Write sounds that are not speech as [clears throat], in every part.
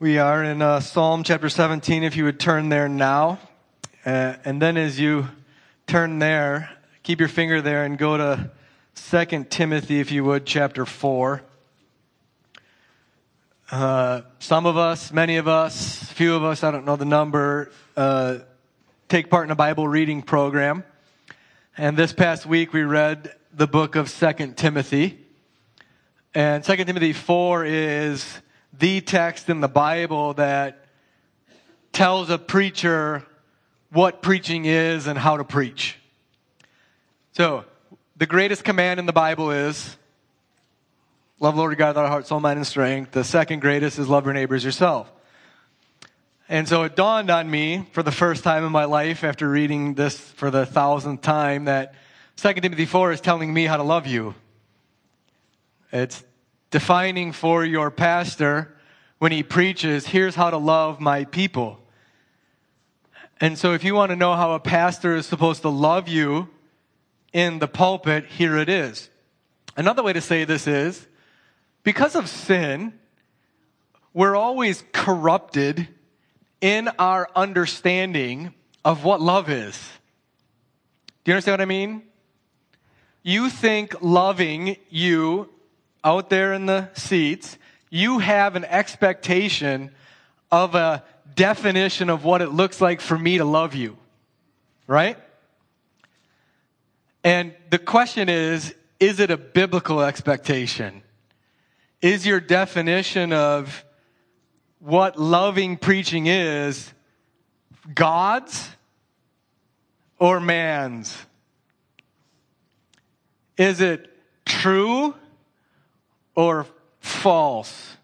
We are in uh, Psalm chapter 17, if you would turn there now. Uh, and then as you turn there, keep your finger there and go to 2 Timothy, if you would, chapter 4. Uh, some of us, many of us, few of us, I don't know the number, uh, take part in a Bible reading program. And this past week we read the book of 2 Timothy. And 2 Timothy 4 is the text in the Bible that tells a preacher what preaching is and how to preach. So, the greatest command in the Bible is love Lord God with our heart, soul, mind, and strength. The second greatest is love your neighbors yourself. And so it dawned on me for the first time in my life after reading this for the thousandth time that 2 Timothy 4 is telling me how to love you. It's defining for your pastor when he preaches, here's how to love my people. And so if you want to know how a pastor is supposed to love you in the pulpit, here it is. Another way to say this is because of sin, we're always corrupted in our understanding of what love is. Do you understand what I mean? You think loving you out there in the seats, you have an expectation of a definition of what it looks like for me to love you. Right? And the question is, is it a biblical expectation? Is your definition of what loving preaching is God's or man's? Is it true or false?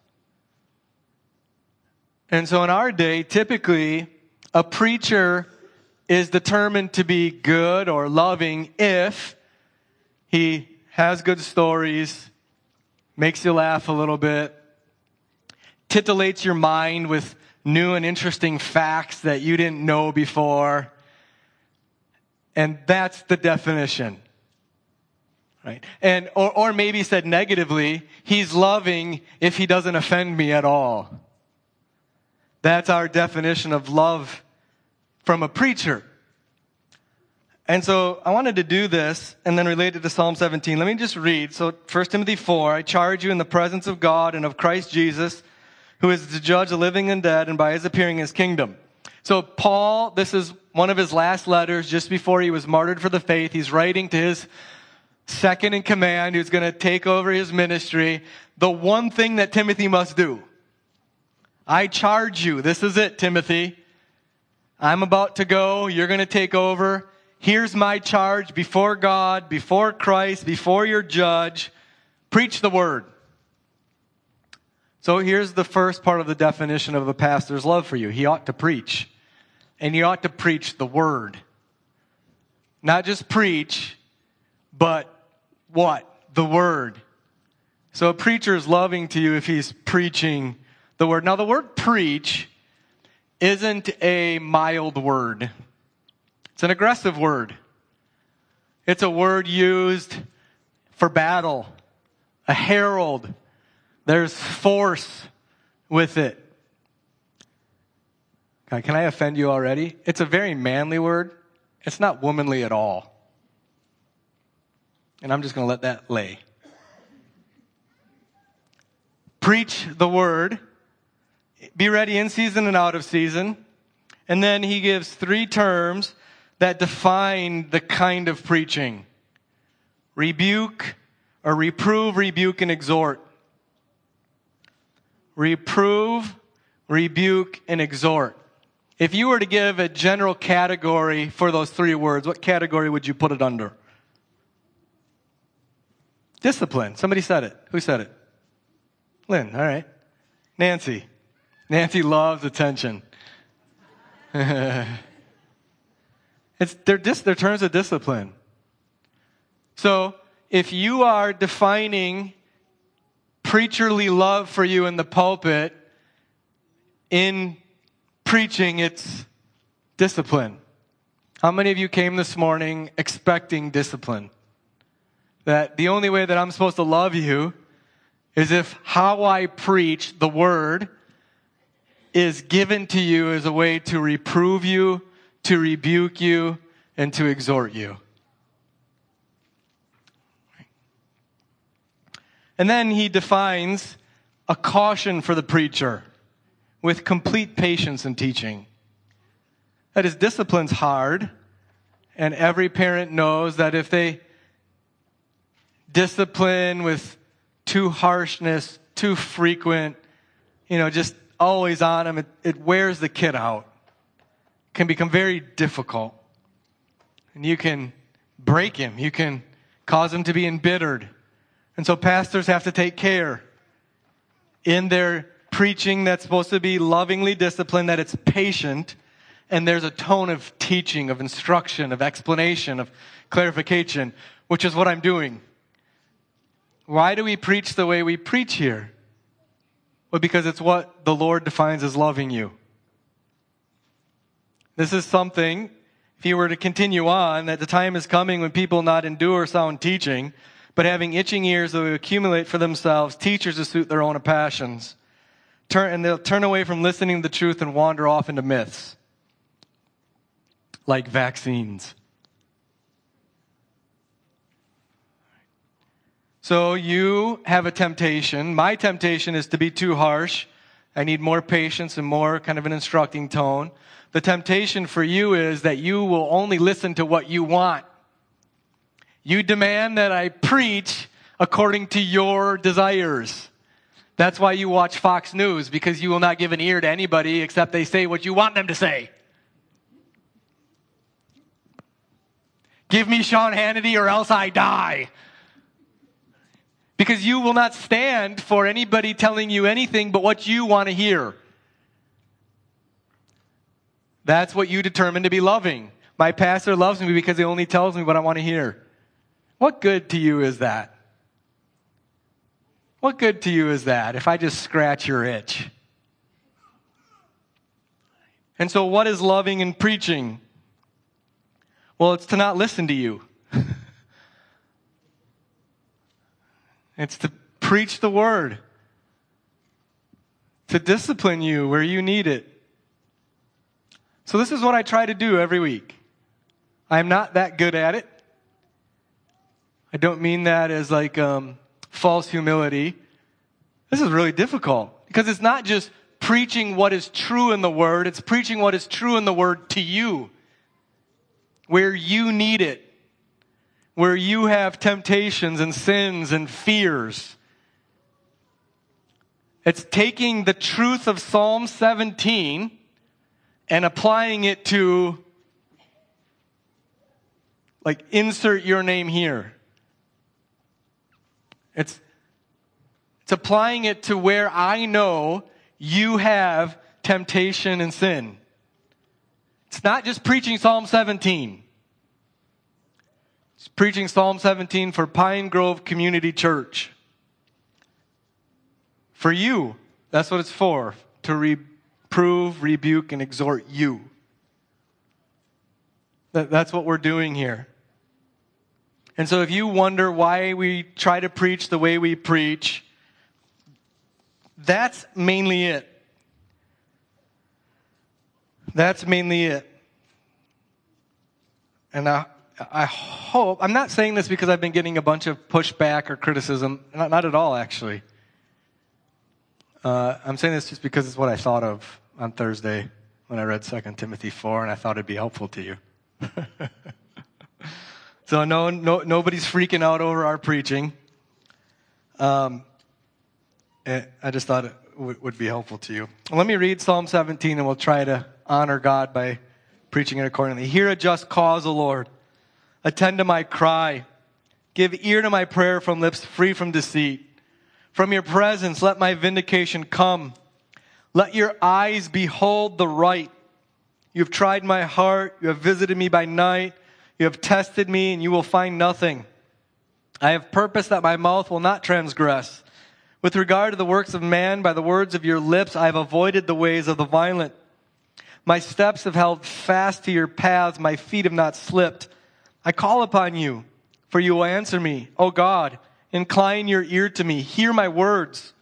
And so in our day, typically, a preacher is determined to be good or loving if he has good stories, makes you laugh a little bit, titillates your mind with new and interesting facts that you didn't know before. And that's the definition. Right? And, or, or maybe said negatively, he's loving if he doesn't offend me at all. That's our definition of love from a preacher. And so I wanted to do this and then relate it to Psalm 17. Let me just read. So 1 Timothy 4, I charge you in the presence of God and of Christ Jesus, who is to judge the living and dead and by his appearing his kingdom. So Paul, this is one of his last letters just before he was martyred for the faith. He's writing to his second in command who's going to take over his ministry, the one thing that Timothy must do. I charge you. This is it, Timothy. I'm about to go. You're going to take over. Here's my charge before God, before Christ, before your judge. Preach the word. So here's the first part of the definition of a pastor's love for you. He ought to preach. And he ought to preach the word. Not just preach, but what? The Word. So a preacher is loving to you if he's preaching the Word. Now, the word preach isn't a mild word, it's an aggressive word. It's a word used for battle, a herald. There's force with it. Can I offend you already? It's a very manly word. It's not womanly at all. And I'm just going to let that lay. Preach the word. Be ready in season and out of season. And then he gives three terms that define the kind of preaching rebuke, or reprove, rebuke, and exhort. Reprove, rebuke, and exhort. If you were to give a general category for those three words, what category would you put it under? Discipline. Somebody said it. Who said it? Lynn. All right. Nancy. Nancy loves attention. [laughs] it's their, dis, their terms of discipline. So if you are defining preacherly love for you in the pulpit, in preaching, it's discipline. How many of you came this morning expecting discipline? That the only way that I'm supposed to love you is if how I preach the word is given to you as a way to reprove you, to rebuke you, and to exhort you. And then he defines a caution for the preacher with complete patience in teaching. That is, discipline's hard, and every parent knows that if they discipline with too harshness, too frequent, you know, just always on them, it, it wears the kid out. It can become very difficult. And you can break him. You can cause him to be embittered. And so pastors have to take care in their preaching that's supposed to be lovingly disciplined, that it's patient, and there's a tone of teaching, of instruction, of explanation, of clarification, which is what I'm doing. Why do we preach the way we preach here? Well, because it's what the Lord defines as loving you. This is something, if you were to continue on, that the time is coming when people not endure sound teaching, but having itching ears that will accumulate for themselves teachers to suit their own passions. Turn, and they'll turn away from listening to the truth and wander off into myths like vaccines. So you have a temptation. My temptation is to be too harsh. I need more patience and more kind of an instructing tone. The temptation for you is that you will only listen to what you want. You demand that I preach according to your desires. That's why you watch Fox News, because you will not give an ear to anybody except they say what you want them to say. Give me Sean Hannity or else I die. Because you will not stand for anybody telling you anything but what you want to hear. That's what you determine to be loving. My pastor loves me because he only tells me what I want to hear. What good to you is that? What good to you is that if I just scratch your itch? And so, what is loving and preaching? Well, it's to not listen to you. It's to preach the word, to discipline you where you need it. So, this is what I try to do every week. I'm not that good at it. I don't mean that as like um, false humility. This is really difficult because it's not just preaching what is true in the word, it's preaching what is true in the word to you where you need it, where you have temptations and sins and fears. It's taking the truth of Psalm 17 and applying it to, like, insert your name here. It's, it's applying it to where I know you have temptation and sin. It's not just preaching Psalm 17. Preaching Psalm 17 for Pine Grove Community Church. For you, that's what it's for to reprove, rebuke, and exhort you. That, that's what we're doing here. And so if you wonder why we try to preach the way we preach, that's mainly it. That's mainly it. And I, I hope, I'm not saying this because I've been getting a bunch of pushback or criticism. Not, not at all, actually. Uh, I'm saying this just because it's what I thought of on Thursday when I read 2 Timothy 4, and I thought it'd be helpful to you. [laughs] so, no, no, nobody's freaking out over our preaching. Um, eh, I just thought it would, would be helpful to you. Let me read Psalm 17, and we'll try to honor God by preaching it accordingly. Hear a just cause, O Lord. Attend to my cry. Give ear to my prayer from lips free from deceit. From your presence, let my vindication come. Let your eyes behold the right. You have tried my heart. You have visited me by night. You have tested me, and you will find nothing. I have purposed that my mouth will not transgress. With regard to the works of man, by the words of your lips, I have avoided the ways of the violent. My steps have held fast to your paths. My feet have not slipped. I call upon you, for you will answer me. O God, incline your ear to me. Hear my words.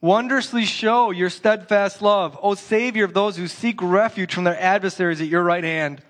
Wondrously show your steadfast love, O Savior of those who seek refuge from their adversaries at your right hand.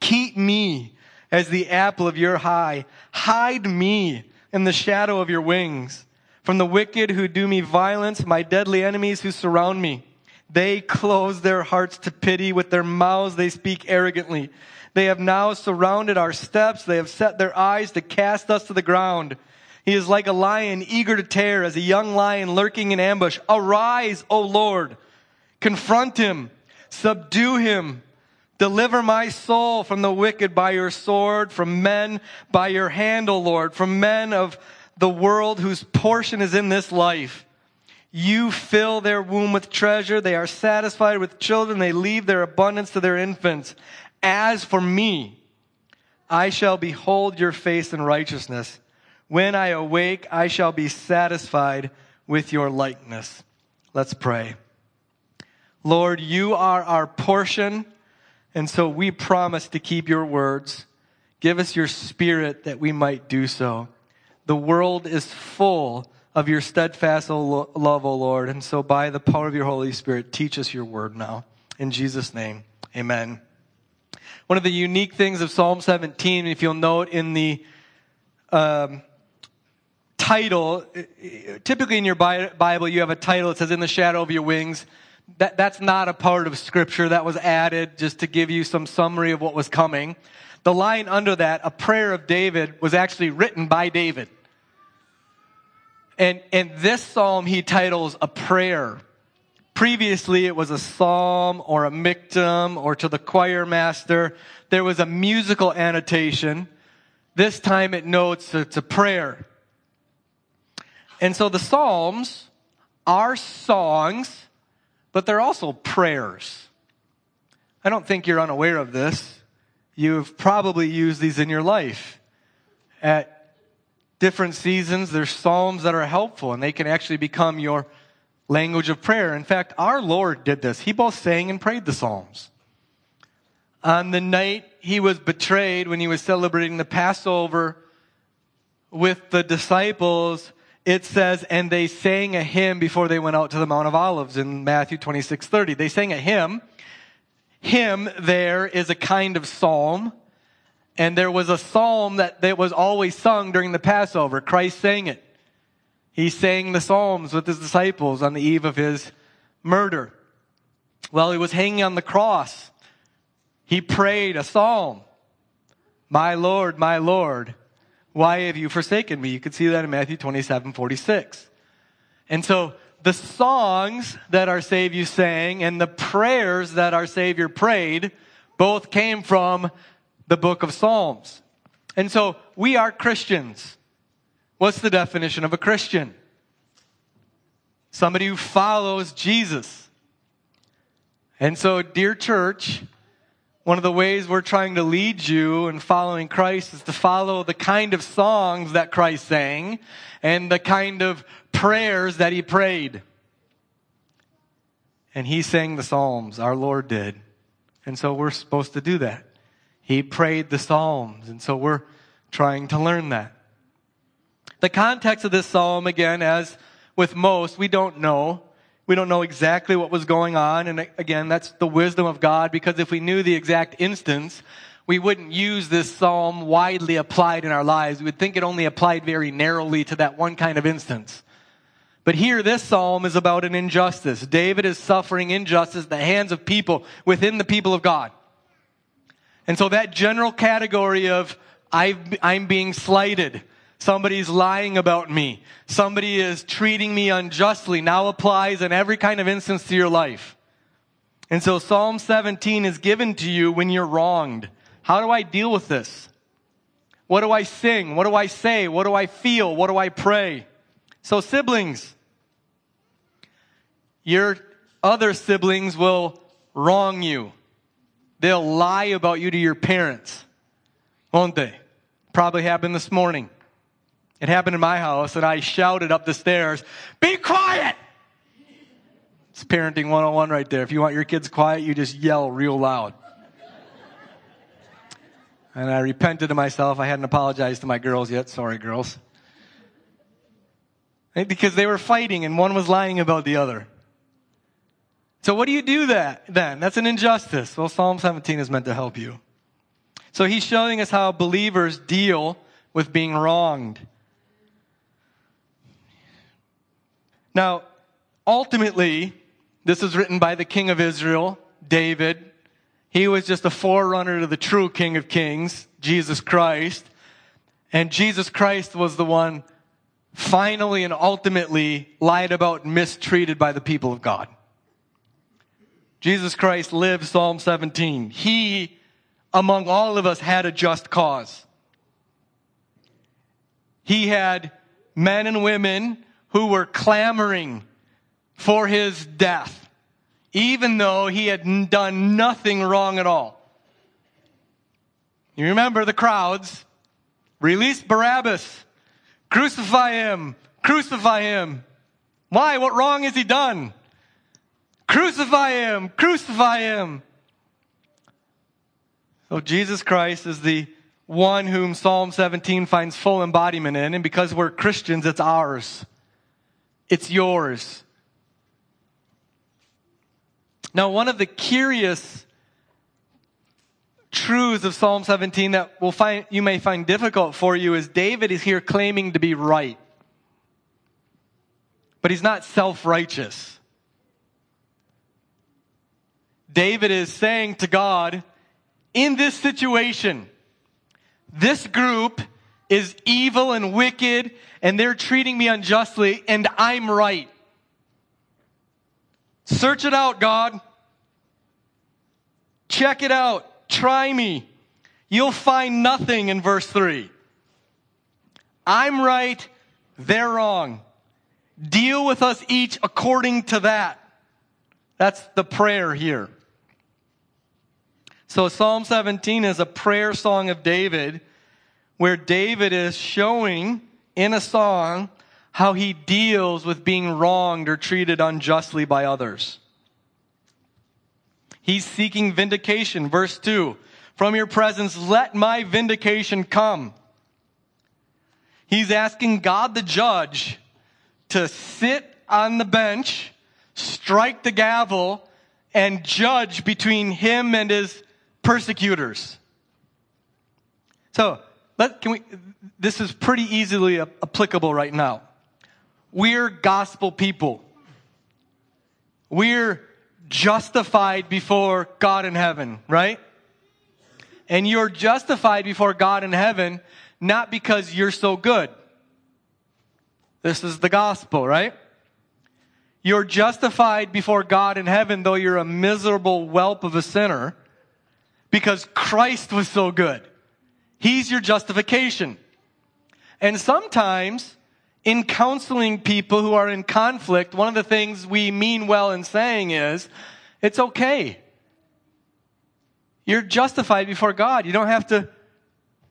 Keep me as the apple of your eye. Hide me in the shadow of your wings from the wicked who do me violence, my deadly enemies who surround me. They close their hearts to pity. With their mouths they speak arrogantly. They have now surrounded our steps. They have set their eyes to cast us to the ground. He is like a lion eager to tear, as a young lion lurking in ambush. Arise, O Lord. Confront him. Subdue him. Deliver my soul from the wicked by your sword, from men by your hand, O Lord, from men of the world whose portion is in this life. You fill their womb with treasure. They are satisfied with children. They leave their abundance to their infants. As for me, I shall behold your face in righteousness. When I awake, I shall be satisfied with your likeness. Let's pray. Lord, you are our portion, and so we promise to keep your words. Give us your spirit that we might do so. The world is full of your steadfast love, O Lord, and so by the power of your Holy Spirit, teach us your word now. In Jesus' name, amen. One of the unique things of Psalm 17, if you'll note in the um, title, typically in your Bible, you have a title that says, In the Shadow of Your Wings. That, that's not a part of Scripture. That was added just to give you some summary of what was coming. The line under that, a prayer of David, was actually written by David. And, and this psalm he titles a prayer. Previously, it was a psalm or a miktam or to the choir master. There was a musical annotation. This time it notes it's a prayer. And so the psalms are songs, but they're also prayers. I don't think you're unaware of this. You've probably used these in your life. At different seasons, there's psalms that are helpful and they can actually become your language of prayer. In fact, our Lord did this. He both sang and prayed the Psalms. On the night he was betrayed, when he was celebrating the Passover with the disciples, it says, and they sang a hymn before they went out to the Mount of Olives in Matthew 26, 30. They sang a hymn. Hymn there is a kind of psalm. And there was a psalm that, that was always sung during the Passover. Christ sang it. He sang the Psalms with his disciples on the eve of his murder. While he was hanging on the cross, he prayed a psalm. My Lord, my Lord, why have you forsaken me? You could see that in Matthew 27, 46. And so the songs that our Savior sang and the prayers that our Savior prayed both came from the book of Psalms. And so we are Christians. What's the definition of a Christian? Somebody who follows Jesus. And so, dear church, one of the ways we're trying to lead you in following Christ is to follow the kind of songs that Christ sang and the kind of prayers that he prayed. And he sang the Psalms, our Lord did. And so we're supposed to do that. He prayed the Psalms, and so we're trying to learn that. The context of this psalm, again, as with most, we don't know. We don't know exactly what was going on. And again, that's the wisdom of God because if we knew the exact instance, we wouldn't use this psalm widely applied in our lives. We would think it only applied very narrowly to that one kind of instance. But here, this psalm is about an injustice. David is suffering injustice at the hands of people within the people of God. And so that general category of i am being slighted, somebody's lying about me, somebody is treating me unjustly now applies in every kind of instance to your life. And so Psalm 17 is given to you when you're wronged. How do I deal with this? What do I sing? What do I say? What do I feel? What do I pray? So siblings, your other siblings will wrong you. They'll lie about you to your parents, won't they? Probably happened this morning. It happened in my house, and I shouted up the stairs, Be quiet! It's parenting 101 right there. If you want your kids quiet, you just yell real loud. And I repented to myself. I hadn't apologized to my girls yet. Sorry, girls. Because they were fighting and one was lying about the other. So what do you do that then? That's an injustice. Well, Psalm 17 is meant to help you. So he's showing us how believers deal with being wronged. Now, ultimately, this is written by the king of Israel, David. He was just a forerunner to the true king of kings, Jesus Christ. And Jesus Christ was the one finally and ultimately lied about and mistreated by the people of God. Jesus Christ lived Psalm 17. He, among all of us, had a just cause. He had men and women who were clamoring for his death, even though he had done nothing wrong at all. You remember the crowds Release Barabbas. Crucify him. Crucify him. Why? What wrong has he done? Crucify him. Crucify him. So Jesus Christ is the one whom Psalm 17 finds full embodiment in. And because we're Christians, it's ours. It's yours. Now, one of the curious truths of Psalm 17 that will find, you may find difficult for you is David is here claiming to be right. But he's not self-righteous. David is saying to God, in this situation, this group is evil and wicked and they're treating me unjustly and I'm right. Search it out, God. Check it out. Try me. You'll find nothing in verse 3. I'm right, they're wrong. Deal with us each according to that. That's the prayer here. So Psalm 17 is a prayer song of David where David is showing in a song how he deals with being wronged or treated unjustly by others. He's seeking vindication. Verse 2 From your presence, let my vindication come. He's asking God the judge to sit on the bench, strike the gavel, and judge between him and his persecutors. So, let, can we, this is pretty easily applicable right now. We're gospel people. We're justified before God in heaven, right? And you're justified before God in heaven not because you're so good. This is the gospel, right? You're justified before God in heaven though you're a miserable whelp of a sinner because Christ was so good. He's your justification. And sometimes in counseling people who are in conflict, one of the things we mean well in saying is, it's okay. You're justified before God. You don't have to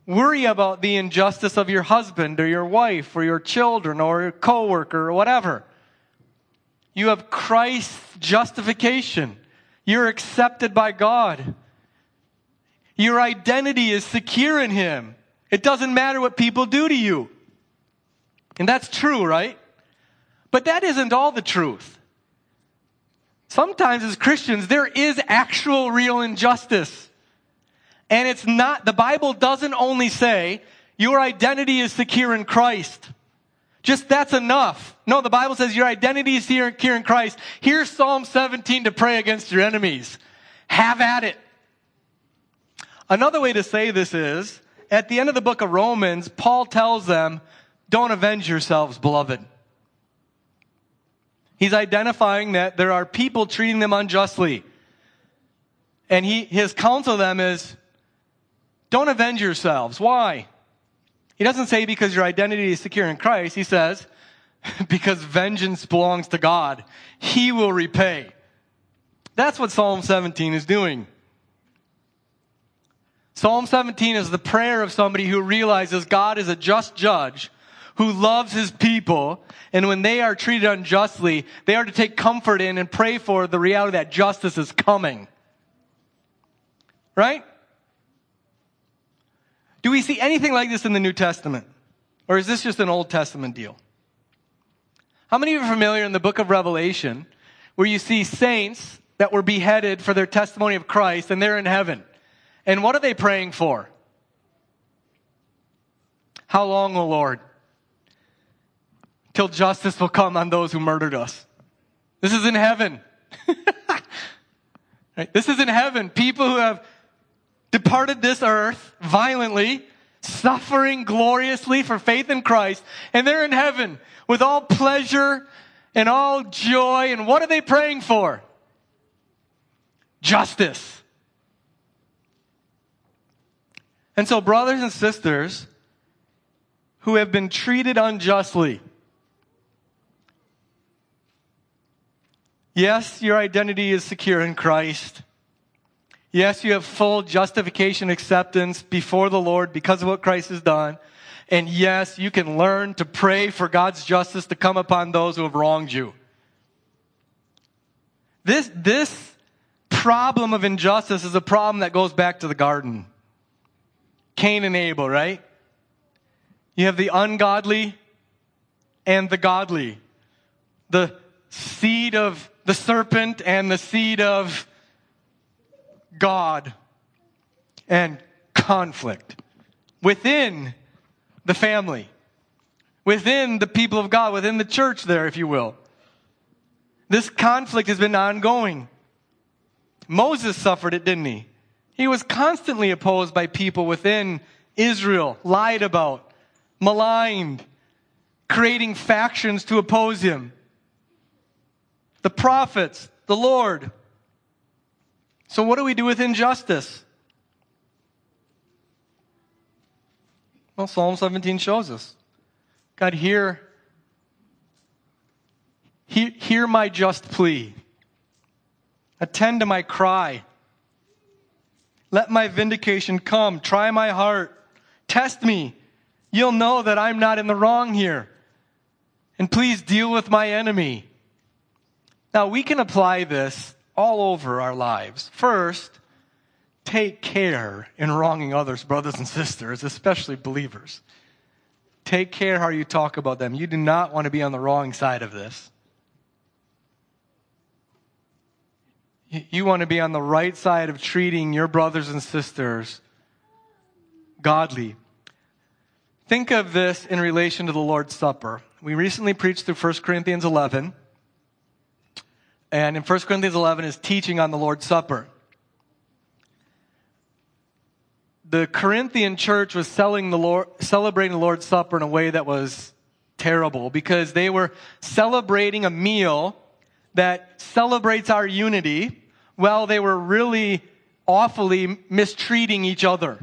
worry about the injustice of your husband or your wife or your children or your coworker or whatever. You have Christ's justification. You're accepted by God. Your identity is secure in Him. It doesn't matter what people do to you. And that's true, right? But that isn't all the truth. Sometimes as Christians, there is actual real injustice. And it's not, the Bible doesn't only say your identity is secure in Christ. Just that's enough. No, the Bible says your identity is secure in Christ. Here's Psalm 17 to pray against your enemies. Have at it. Another way to say this is, at the end of the book of Romans, Paul tells them, don't avenge yourselves, beloved. He's identifying that there are people treating them unjustly. And he, his counsel to them is, don't avenge yourselves. Why? He doesn't say because your identity is secure in Christ. He says, [laughs] because vengeance belongs to God. He will repay. That's what Psalm 17 is doing. Psalm 17 is the prayer of somebody who realizes God is a just judge who loves his people, and when they are treated unjustly, they are to take comfort in and pray for the reality that justice is coming. Right? Do we see anything like this in the New Testament? Or is this just an Old Testament deal? How many of you are familiar in the book of Revelation where you see saints that were beheaded for their testimony of Christ and they're in heaven? And what are they praying for? How long, O Lord? Till justice will come on those who murdered us. This is in heaven. [laughs] right? This is in heaven. People who have departed this earth violently, suffering gloriously for faith in Christ, and they're in heaven with all pleasure and all joy. And what are they praying for? Justice. And so, brothers and sisters who have been treated unjustly, yes, your identity is secure in Christ. Yes, you have full justification acceptance before the Lord because of what Christ has done. And yes, you can learn to pray for God's justice to come upon those who have wronged you. This, this problem of injustice is a problem that goes back to the garden. Cain and Abel, right? You have the ungodly and the godly. The seed of the serpent and the seed of God. And conflict within the family, within the people of God, within the church there, if you will. This conflict has been ongoing. Moses suffered it, didn't he? He was constantly opposed by people within Israel, lied about, maligned, creating factions to oppose him. The prophets, the Lord. So, what do we do with injustice? Well, Psalm 17 shows us. God, hear, hear, my just plea. Attend to my cry. Let my vindication come. Try my heart. Test me. You'll know that I'm not in the wrong here. And please deal with my enemy. Now, we can apply this all over our lives. First, take care in wronging others, brothers and sisters, especially believers. Take care how you talk about them. You do not want to be on the wrong side of this. You want to be on the right side of treating your brothers and sisters godly. Think of this in relation to the Lord's Supper. We recently preached through 1 Corinthians 11. And in 1 Corinthians 11 is teaching on the Lord's Supper. The Corinthian church was the Lord, celebrating the Lord's Supper in a way that was terrible because they were celebrating a meal that celebrates our unity while they were really awfully mistreating each other.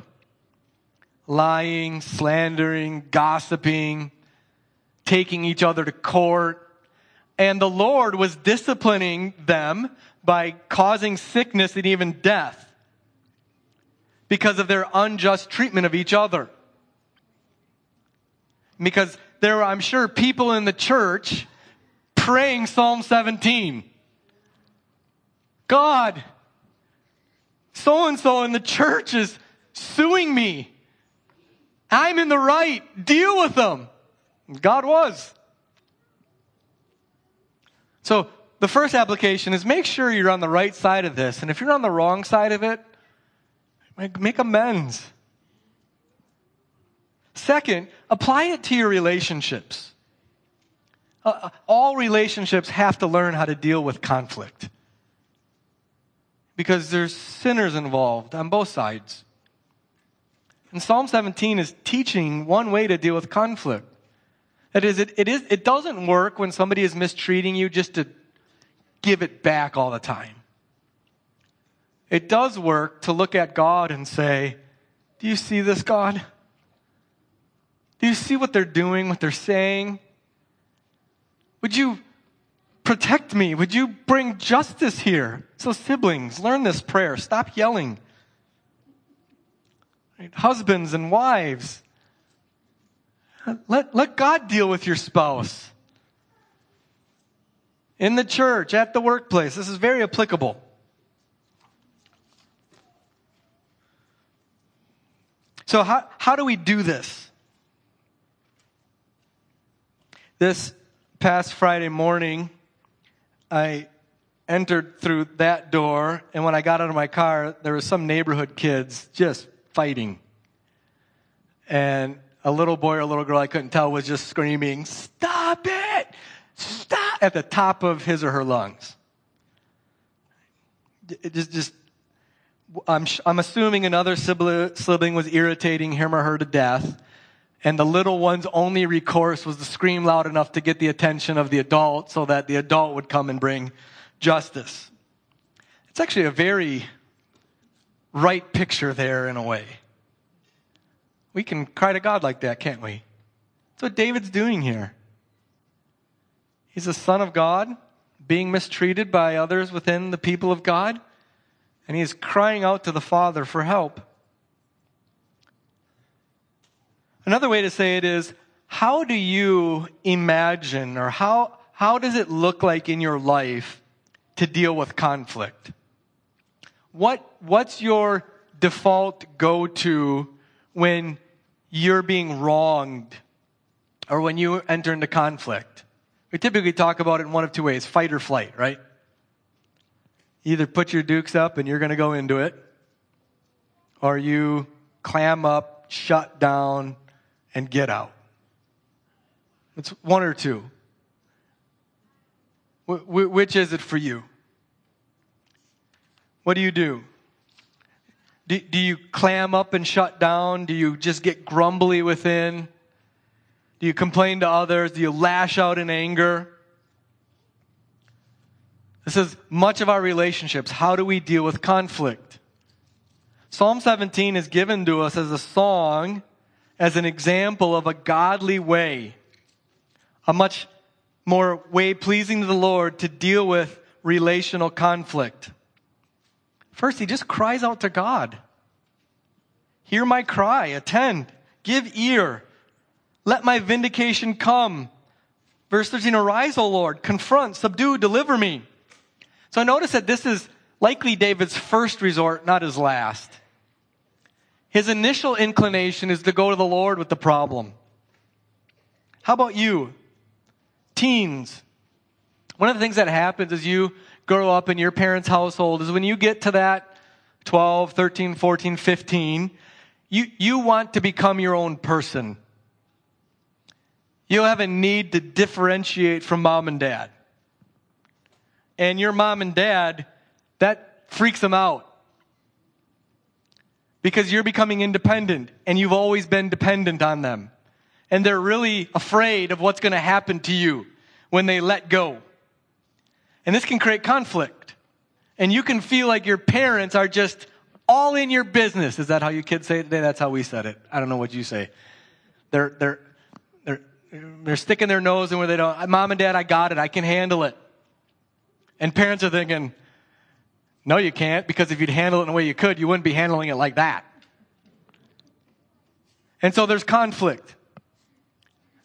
Lying, slandering, gossiping, taking each other to court, and the Lord was disciplining them by causing sickness and even death because of their unjust treatment of each other. Because there were, I'm sure, people in the church praying Psalm 17. God, so and so in the church is suing me. I'm in the right. Deal with them. God was. So the first application is make sure you're on the right side of this. And if you're on the wrong side of it, make amends. Second, apply it to your relationships. Uh, uh, all relationships have to learn how to deal with conflict because there's sinners involved on both sides. And Psalm 17 is teaching one way to deal with conflict. That is, it, it, is, it doesn't work when somebody is mistreating you just to give it back all the time. It does work to look at God and say, Do you see this, God? Do you see what they're doing, what they're saying? Would you protect me? Would you bring justice here? So, siblings, learn this prayer. Stop yelling. Right? Husbands and wives, let, let God deal with your spouse. In the church, at the workplace, this is very applicable. So, how, how do we do this? This past Friday morning, I entered through that door, and when I got out of my car, there was some neighborhood kids just fighting. And a little boy or a little girl, I couldn't tell, was just screaming, Stop it! Stop! at the top of his or her lungs. It just, just I'm, I'm assuming another sibling was irritating him or her to death. And the little one's only recourse was to scream loud enough to get the attention of the adult so that the adult would come and bring justice. It's actually a very right picture there in a way. We can cry to God like that, can't we? That's what David's doing here. He's a son of God, being mistreated by others within the people of God, and he is crying out to the Father for help. Another way to say it is, how do you imagine or how, how does it look like in your life to deal with conflict? What, what's your default go to when you're being wronged or when you enter into conflict? We typically talk about it in one of two ways fight or flight, right? Either put your dukes up and you're going to go into it, or you clam up, shut down, and get out. It's one or two. Which is it for you? What do you do? do? Do you clam up and shut down? Do you just get grumbly within? Do you complain to others? Do you lash out in anger? This is much of our relationships. How do we deal with conflict? Psalm 17 is given to us as a song, as an example of a godly way, a much more way pleasing to the Lord to deal with relational conflict. First, he just cries out to God. Hear my cry, attend, give ear, let my vindication come. Verse 13, arise, O Lord, confront, subdue, deliver me. So I notice that this is likely David's first resort, not his last. His initial inclination is to go to the Lord with the problem. How about you? Teens. One of the things that happens as you grow up in your parents' household is when you get to that 12, 13, 14, 15, you, you want to become your own person. You have a need to differentiate from mom and dad. And your mom and dad, that freaks them out. Because you're becoming independent and you've always been dependent on them. And they're really afraid of what's going to happen to you when they let go. And this can create conflict. And you can feel like your parents are just all in your business. Is that how you kids say it today? That's how we said it. I don't know what you say. They're, they're, they're they're sticking their nose in where they don't, mom and dad, I got it. I can handle it. And parents are thinking, no, you can't, because if you'd handle it in the way you could, you wouldn't be handling it like that. And so there's conflict.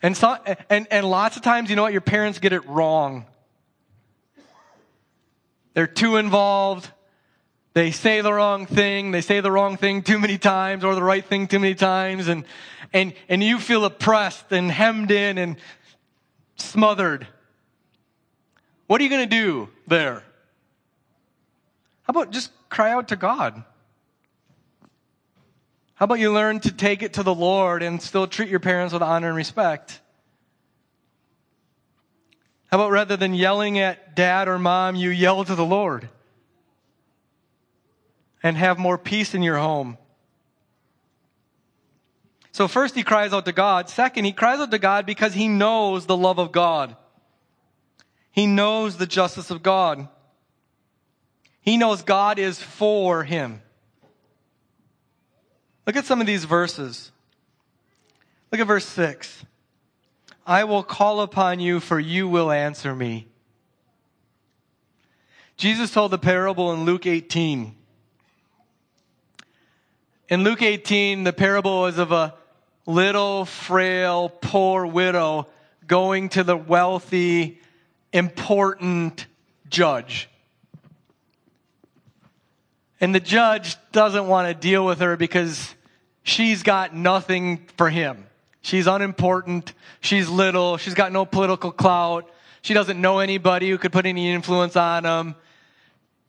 And, so, and, and lots of times, you know what? Your parents get it wrong. They're too involved. They say the wrong thing. They say the wrong thing too many times or the right thing too many times. And, and, and you feel oppressed and hemmed in and smothered. What are you going to do there? How about just cry out to God? How about you learn to take it to the Lord and still treat your parents with honor and respect? How about rather than yelling at dad or mom, you yell to the Lord and have more peace in your home? So, first, he cries out to God. Second, he cries out to God because he knows the love of God. He knows the justice of God. He knows God is for him. Look at some of these verses. Look at verse 6. I will call upon you, for you will answer me. Jesus told the parable in Luke 18. In Luke 18, the parable was of a little, frail, poor widow going to the wealthy, important judge. And the judge doesn't want to deal with her because she's got nothing for him. She's unimportant. She's little. She's got no political clout. She doesn't know anybody who could put any influence on him.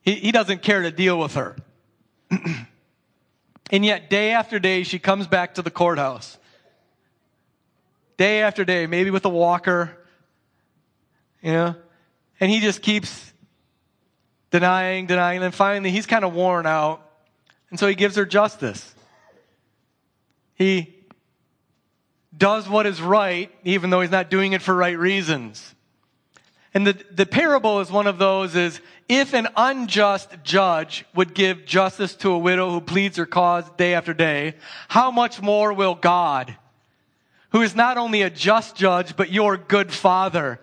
He, he doesn't care to deal with her. [clears throat] and yet, day after day, she comes back to the courthouse. Day after day, maybe with a walker, you know, and he just keeps denying, denying, and then finally he's kind of worn out. And so he gives her justice. He does what is right, even though he's not doing it for right reasons. And the, the parable is one of those is if an unjust judge would give justice to a widow who pleads her cause day after day, how much more will God, who is not only a just judge, but your good father,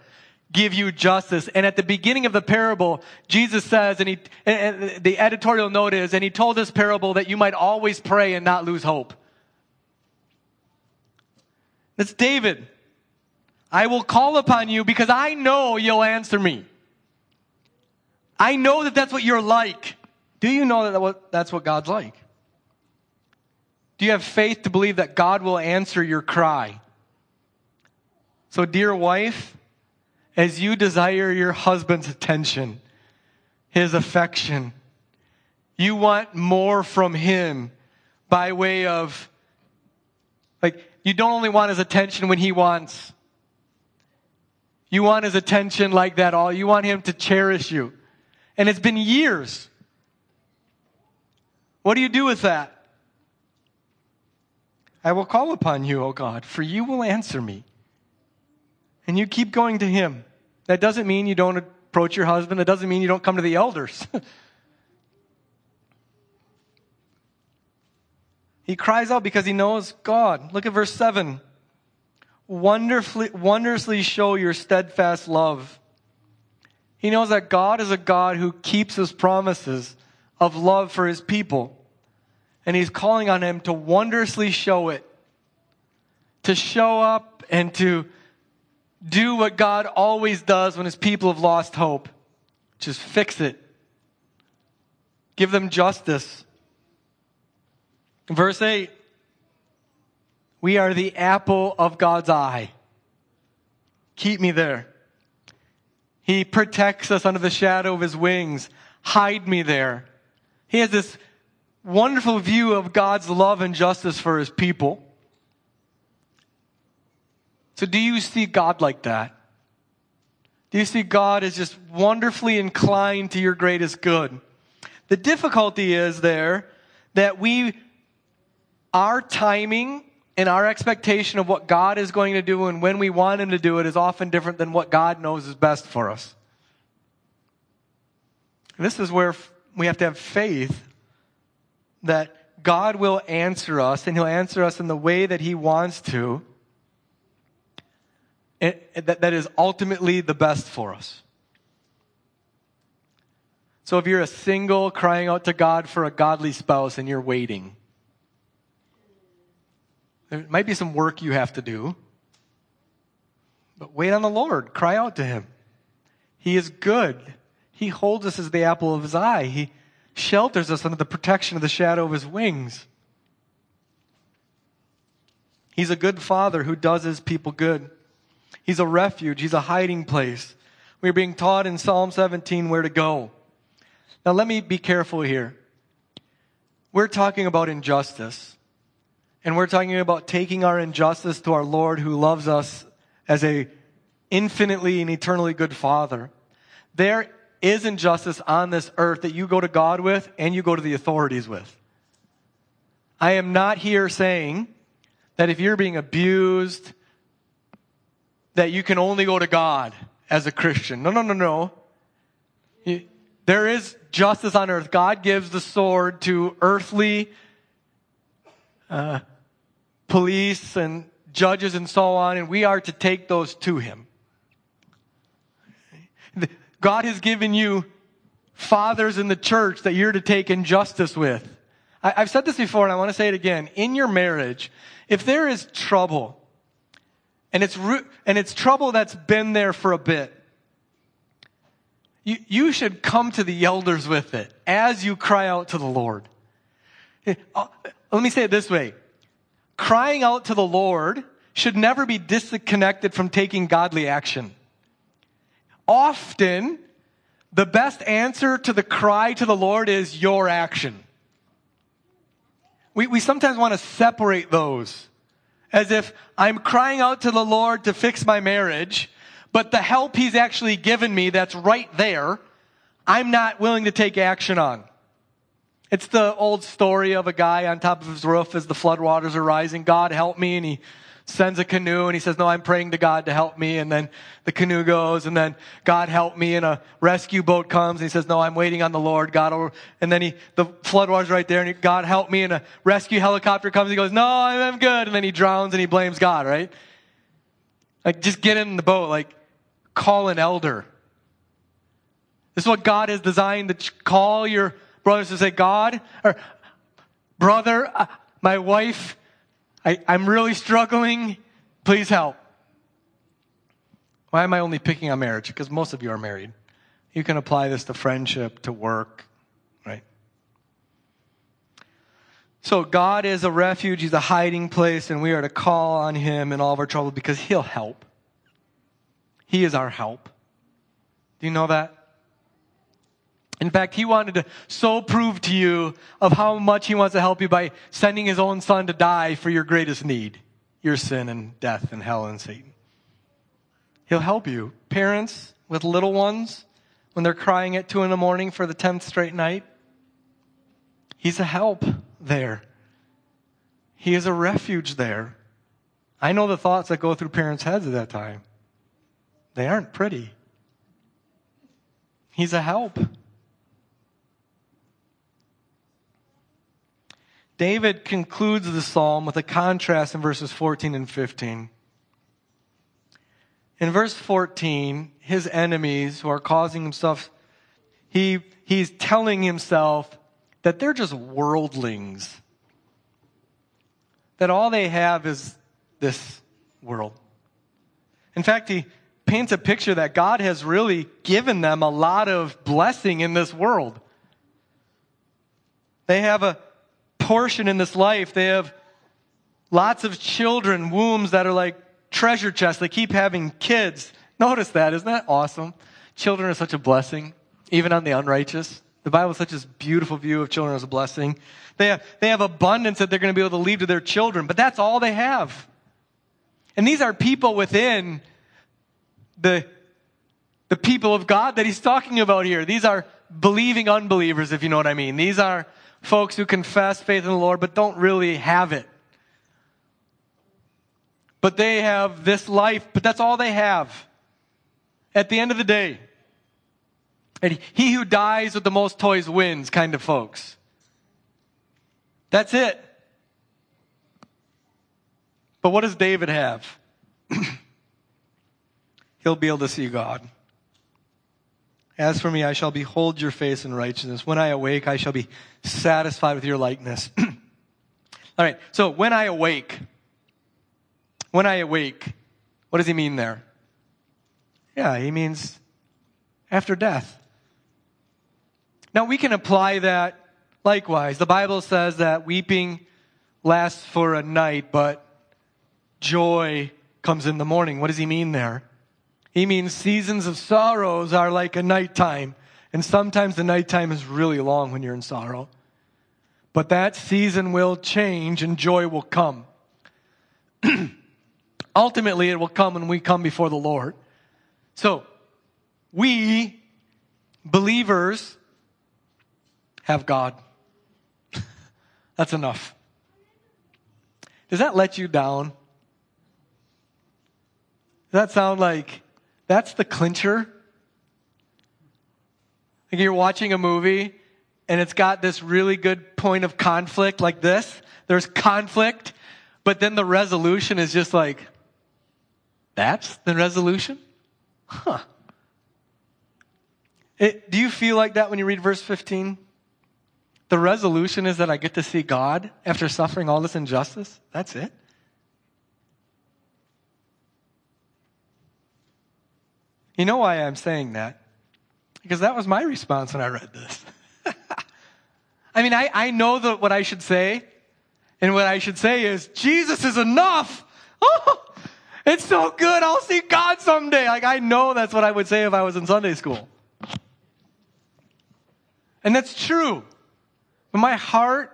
give you justice. And at the beginning of the parable, Jesus says, and, he, and the editorial note is, and he told this parable that you might always pray and not lose hope. That's David. I will call upon you because I know you'll answer me. I know that that's what you're like. Do you know that that's what God's like? Do you have faith to believe that God will answer your cry? So, dear wife, as you desire your husband's attention, his affection, you want more from him by way of, like, you don't only want his attention when he wants. You want his attention like that all. You want him to cherish you. And it's been years. What do you do with that? I will call upon you, O God, for you will answer me and you keep going to him. That doesn't mean you don't approach your husband. That doesn't mean you don't come to the elders. [laughs] he cries out because he knows God. Look at verse 7. Wonderfully, wondrously show your steadfast love. He knows that God is a God who keeps his promises of love for his people. And he's calling on him to wondrously show it. To show up and to do what God always does when his people have lost hope. Just fix it. Give them justice. Verse 8 We are the apple of God's eye. Keep me there. He protects us under the shadow of his wings. Hide me there. He has this wonderful view of God's love and justice for his people. So, do you see God like that? Do you see God as just wonderfully inclined to your greatest good? The difficulty is there that we, our timing and our expectation of what God is going to do and when we want Him to do it is often different than what God knows is best for us. this is where we have to have faith that God will answer us and He'll answer us in the way that He wants to that, that is ultimately the best for us. So if you're a single crying out to God for a godly spouse and you're waiting, there might be some work you have to do. But wait on the Lord. Cry out to Him. He is good. He holds us as the apple of His eye. He shelters us under the protection of the shadow of His wings. He's a good Father who does His people good. He's a refuge. He's a hiding place. We're being taught in Psalm 17 where to go. Now, let me be careful here. We're talking about injustice. And we're talking about taking our injustice to our Lord who loves us as a infinitely and eternally good Father. There is injustice on this earth that you go to God with and you go to the authorities with. I am not here saying that if you're being abused, that you can only go to God as a Christian. No, no, no, no. There is justice on earth. God gives the sword to earthly uh, police and judges and so on, and we are to take those to Him. God has given you fathers in the church that you're to take injustice with. I, I've said this before, and I want to say it again. In your marriage, if there is trouble, and it's, root, and it's trouble that's been there for a bit. You, you should come to the elders with it as you cry out to the Lord. Uh, let me say it this way. Crying out to the Lord should never be disconnected from taking godly action. Often, the best answer to the cry to the Lord is your action. We, we sometimes want to separate those as if I'm crying out to the Lord to fix my marriage, but the help He's actually given me that's right there, I'm not willing to take action on. It's the old story of a guy on top of his roof as the floodwaters are rising. God help me. And he sends a canoe and he says, no, I'm praying to God to help me. And then the canoe goes and then God help me and a rescue boat comes and he says, no, I'm waiting on the Lord. God, over. and then he, the floodwaters right there and he, God help me and a rescue helicopter comes. He goes, no, I'm good. And then he drowns and he blames God, right? Like just get in the boat, like call an elder. This is what God has designed to call your brothers to say, God, or brother, uh, my wife, I, I'm really struggling. Please help. Why am I only picking on marriage? Because most of you are married. You can apply this to friendship, to work, right? So God is a refuge, He's a hiding place, and we are to call on Him in all of our trouble because He'll help. He is our help. Do you know that? In fact, he wanted to so prove to you of how much he wants to help you by sending his own son to die for your greatest need, your sin and death and hell and Satan. He'll help you. Parents with little ones, when they're crying at two in the morning for the 10th straight night, he's a help there. He is a refuge there. I know the thoughts that go through parents' heads at that time. They aren't pretty. He's a help. David concludes the psalm with a contrast in verses 14 and 15. In verse 14, his enemies who are causing himself, he, he's telling himself that they're just worldlings. That all they have is this world. In fact, he paints a picture that God has really given them a lot of blessing in this world. They have a, portion in this life. They have lots of children, wombs that are like treasure chests. They keep having kids. Notice that. Isn't that awesome? Children are such a blessing, even on the unrighteous. The Bible is such a beautiful view of children as a blessing. They have, they have abundance that they're going to be able to leave to their children, but that's all they have. And these are people within the, the people of God that he's talking about here. These are believing unbelievers, if you know what I mean. These are folks who confess faith in the Lord but don't really have it. But they have this life, but that's all they have. At the end of the day, and he who dies with the most toys wins kind of folks. That's it. But what does David have? [clears throat] He'll be able to see God. As for me, I shall behold your face in righteousness. When I awake, I shall be satisfied with your likeness. [clears throat] All right, so when I awake, when I awake, what does he mean there? Yeah, he means after death. Now we can apply that likewise. The Bible says that weeping lasts for a night, but joy comes in the morning. What does he mean there? He means seasons of sorrows are like a nighttime. And sometimes the nighttime is really long when you're in sorrow. But that season will change and joy will come. [clears throat] Ultimately, it will come when we come before the Lord. So, we, believers, have God. [laughs] That's enough. Does that let you down? Does that sound like that's the clincher. Like you're watching a movie and it's got this really good point of conflict like this. There's conflict, but then the resolution is just like, that's the resolution? Huh. It, do you feel like that when you read verse 15? The resolution is that I get to see God after suffering all this injustice? That's it? You know why I'm saying that? Because that was my response when I read this. [laughs] I mean, I, I know that what I should say, and what I should say is, Jesus is enough. [laughs] Oh, it's so good. I'll see God someday. Like, I know that's what I would say if I was in Sunday school. And that's true. But my heart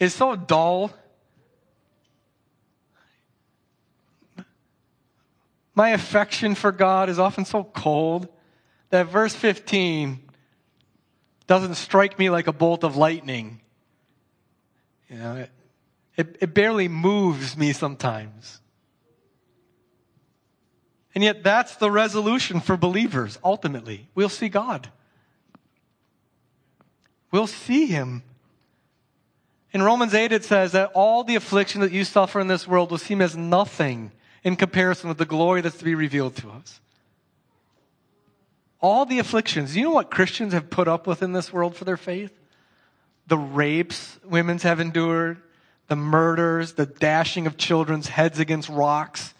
is so dull. My affection for God is often so cold that verse 15 doesn't strike me like a bolt of lightning. You know, it, it, it barely moves me sometimes. And yet, that's the resolution for believers, ultimately. We'll see God. We'll see Him. In Romans 8, it says that all the affliction that you suffer in this world will seem as nothing in comparison with the glory that's to be revealed to us. All the afflictions. You know what Christians have put up with in this world for their faith? The rapes women's have endured, the murders, the dashing of children's heads against rocks.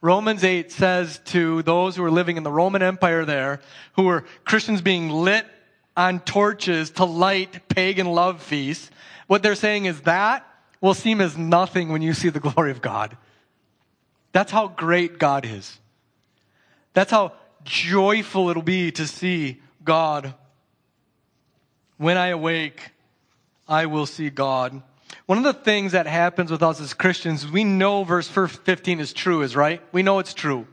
Romans 8 says to those who are living in the Roman Empire there, who were Christians being lit on torches to light pagan love feasts, what they're saying is that will seem as nothing when you see the glory of God. That's how great God is. That's how joyful it'll be to see God. When I awake, I will see God. One of the things that happens with us as Christians, we know verse 15 is true, is right? We know it's true.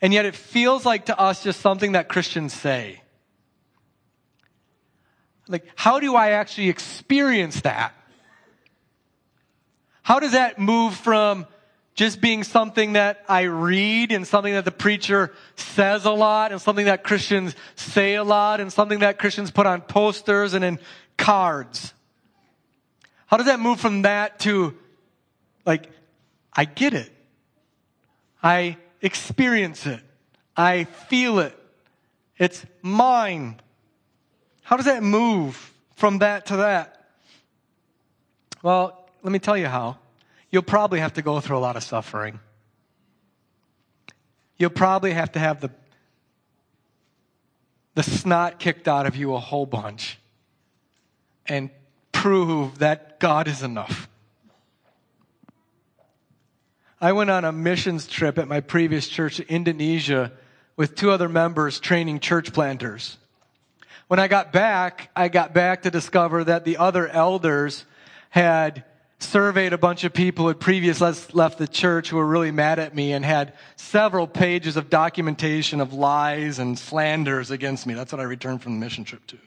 And yet it feels like to us just something that Christians say. Like, how do I actually experience that? How does that move from just being something that I read and something that the preacher says a lot and something that Christians say a lot and something that Christians put on posters and in cards? How does that move from that to, like, I get it. I experience it. I feel it. It's mine. How does that move from that to that? Well, let me tell you how. You'll probably have to go through a lot of suffering. You'll probably have to have the, the snot kicked out of you a whole bunch and prove that God is enough. I went on a missions trip at my previous church in Indonesia with two other members training church planters. When I got back, I got back to discover that the other elders had surveyed a bunch of people who had previously left the church who were really mad at me and had several pages of documentation of lies and slanders against me. That's what I returned from the mission trip to.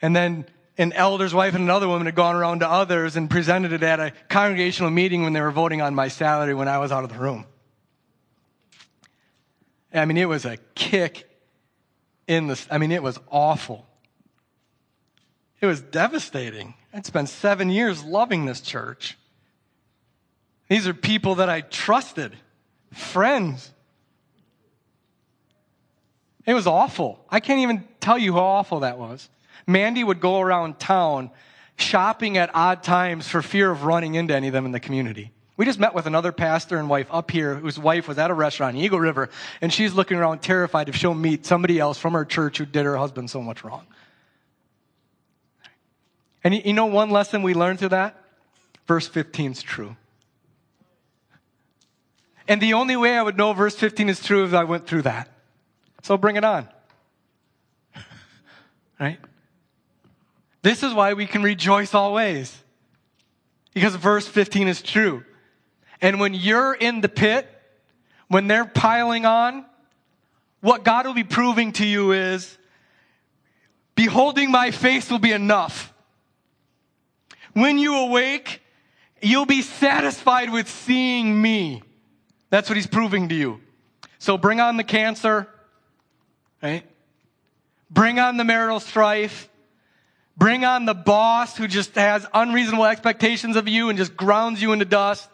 And then an elder's wife and another woman had gone around to others and presented it at a congregational meeting when they were voting on my salary when I was out of the room. I mean, it was a kick in the, I mean, it was awful. It was devastating. I'd spent seven years loving this church. These are people that I trusted, friends. It was awful. I can't even tell you how awful that was. Mandy would go around town shopping at odd times for fear of running into any of them in the community. We just met with another pastor and wife up here whose wife was at a restaurant in Eagle River, and she's looking around terrified if she'll meet somebody else from her church who did her husband so much wrong. And you know one lesson we learned through that? Verse 15 is true. And the only way I would know verse 15 is true is I went through that. So bring it on. [laughs] right? This is why we can rejoice always. Because verse 15 is true. And when you're in the pit, when they're piling on, what God will be proving to you is, beholding my face will be enough. When you awake, you'll be satisfied with seeing me. That's what he's proving to you. So bring on the cancer, right? Bring on the marital strife. Bring on the boss who just has unreasonable expectations of you and just grounds you into dust.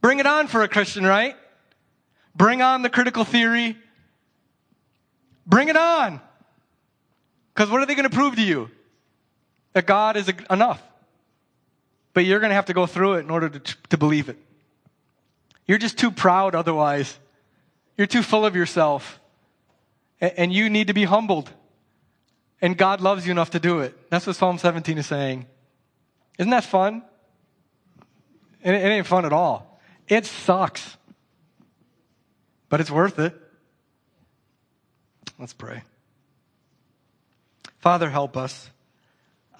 Bring it on for a Christian, right? Bring on the critical theory. Bring it on. Because what are they going to prove to you? That God is enough. But you're going to have to go through it in order to, to believe it. You're just too proud otherwise. You're too full of yourself. And you need to be humbled. And God loves you enough to do it. That's what Psalm 17 is saying. Isn't that fun? It, it ain't fun at all. It sucks. But it's worth it. Let's pray. Father, help us.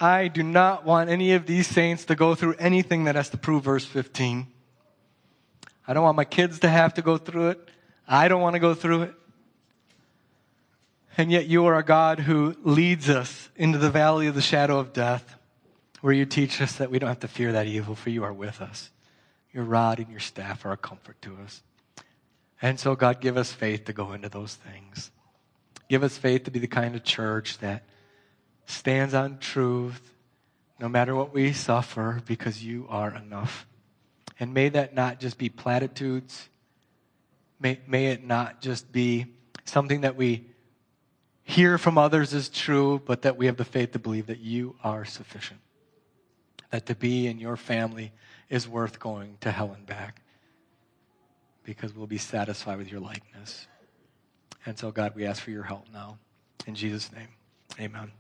I do not want any of these saints to go through anything that has to prove verse 15. I don't want my kids to have to go through it. I don't want to go through it. And yet you are a God who leads us into the valley of the shadow of death, where you teach us that we don't have to fear that evil, for you are with us. Your rod and your staff are a comfort to us. And so, God, give us faith to go into those things. Give us faith to be the kind of church that stands on truth no matter what we suffer because you are enough. And may that not just be platitudes. May, may it not just be something that we hear from others is true, but that we have the faith to believe that you are sufficient. That to be in your family is worth going to hell and back because we'll be satisfied with your likeness. And so, God, we ask for your help now. In Jesus' name, amen.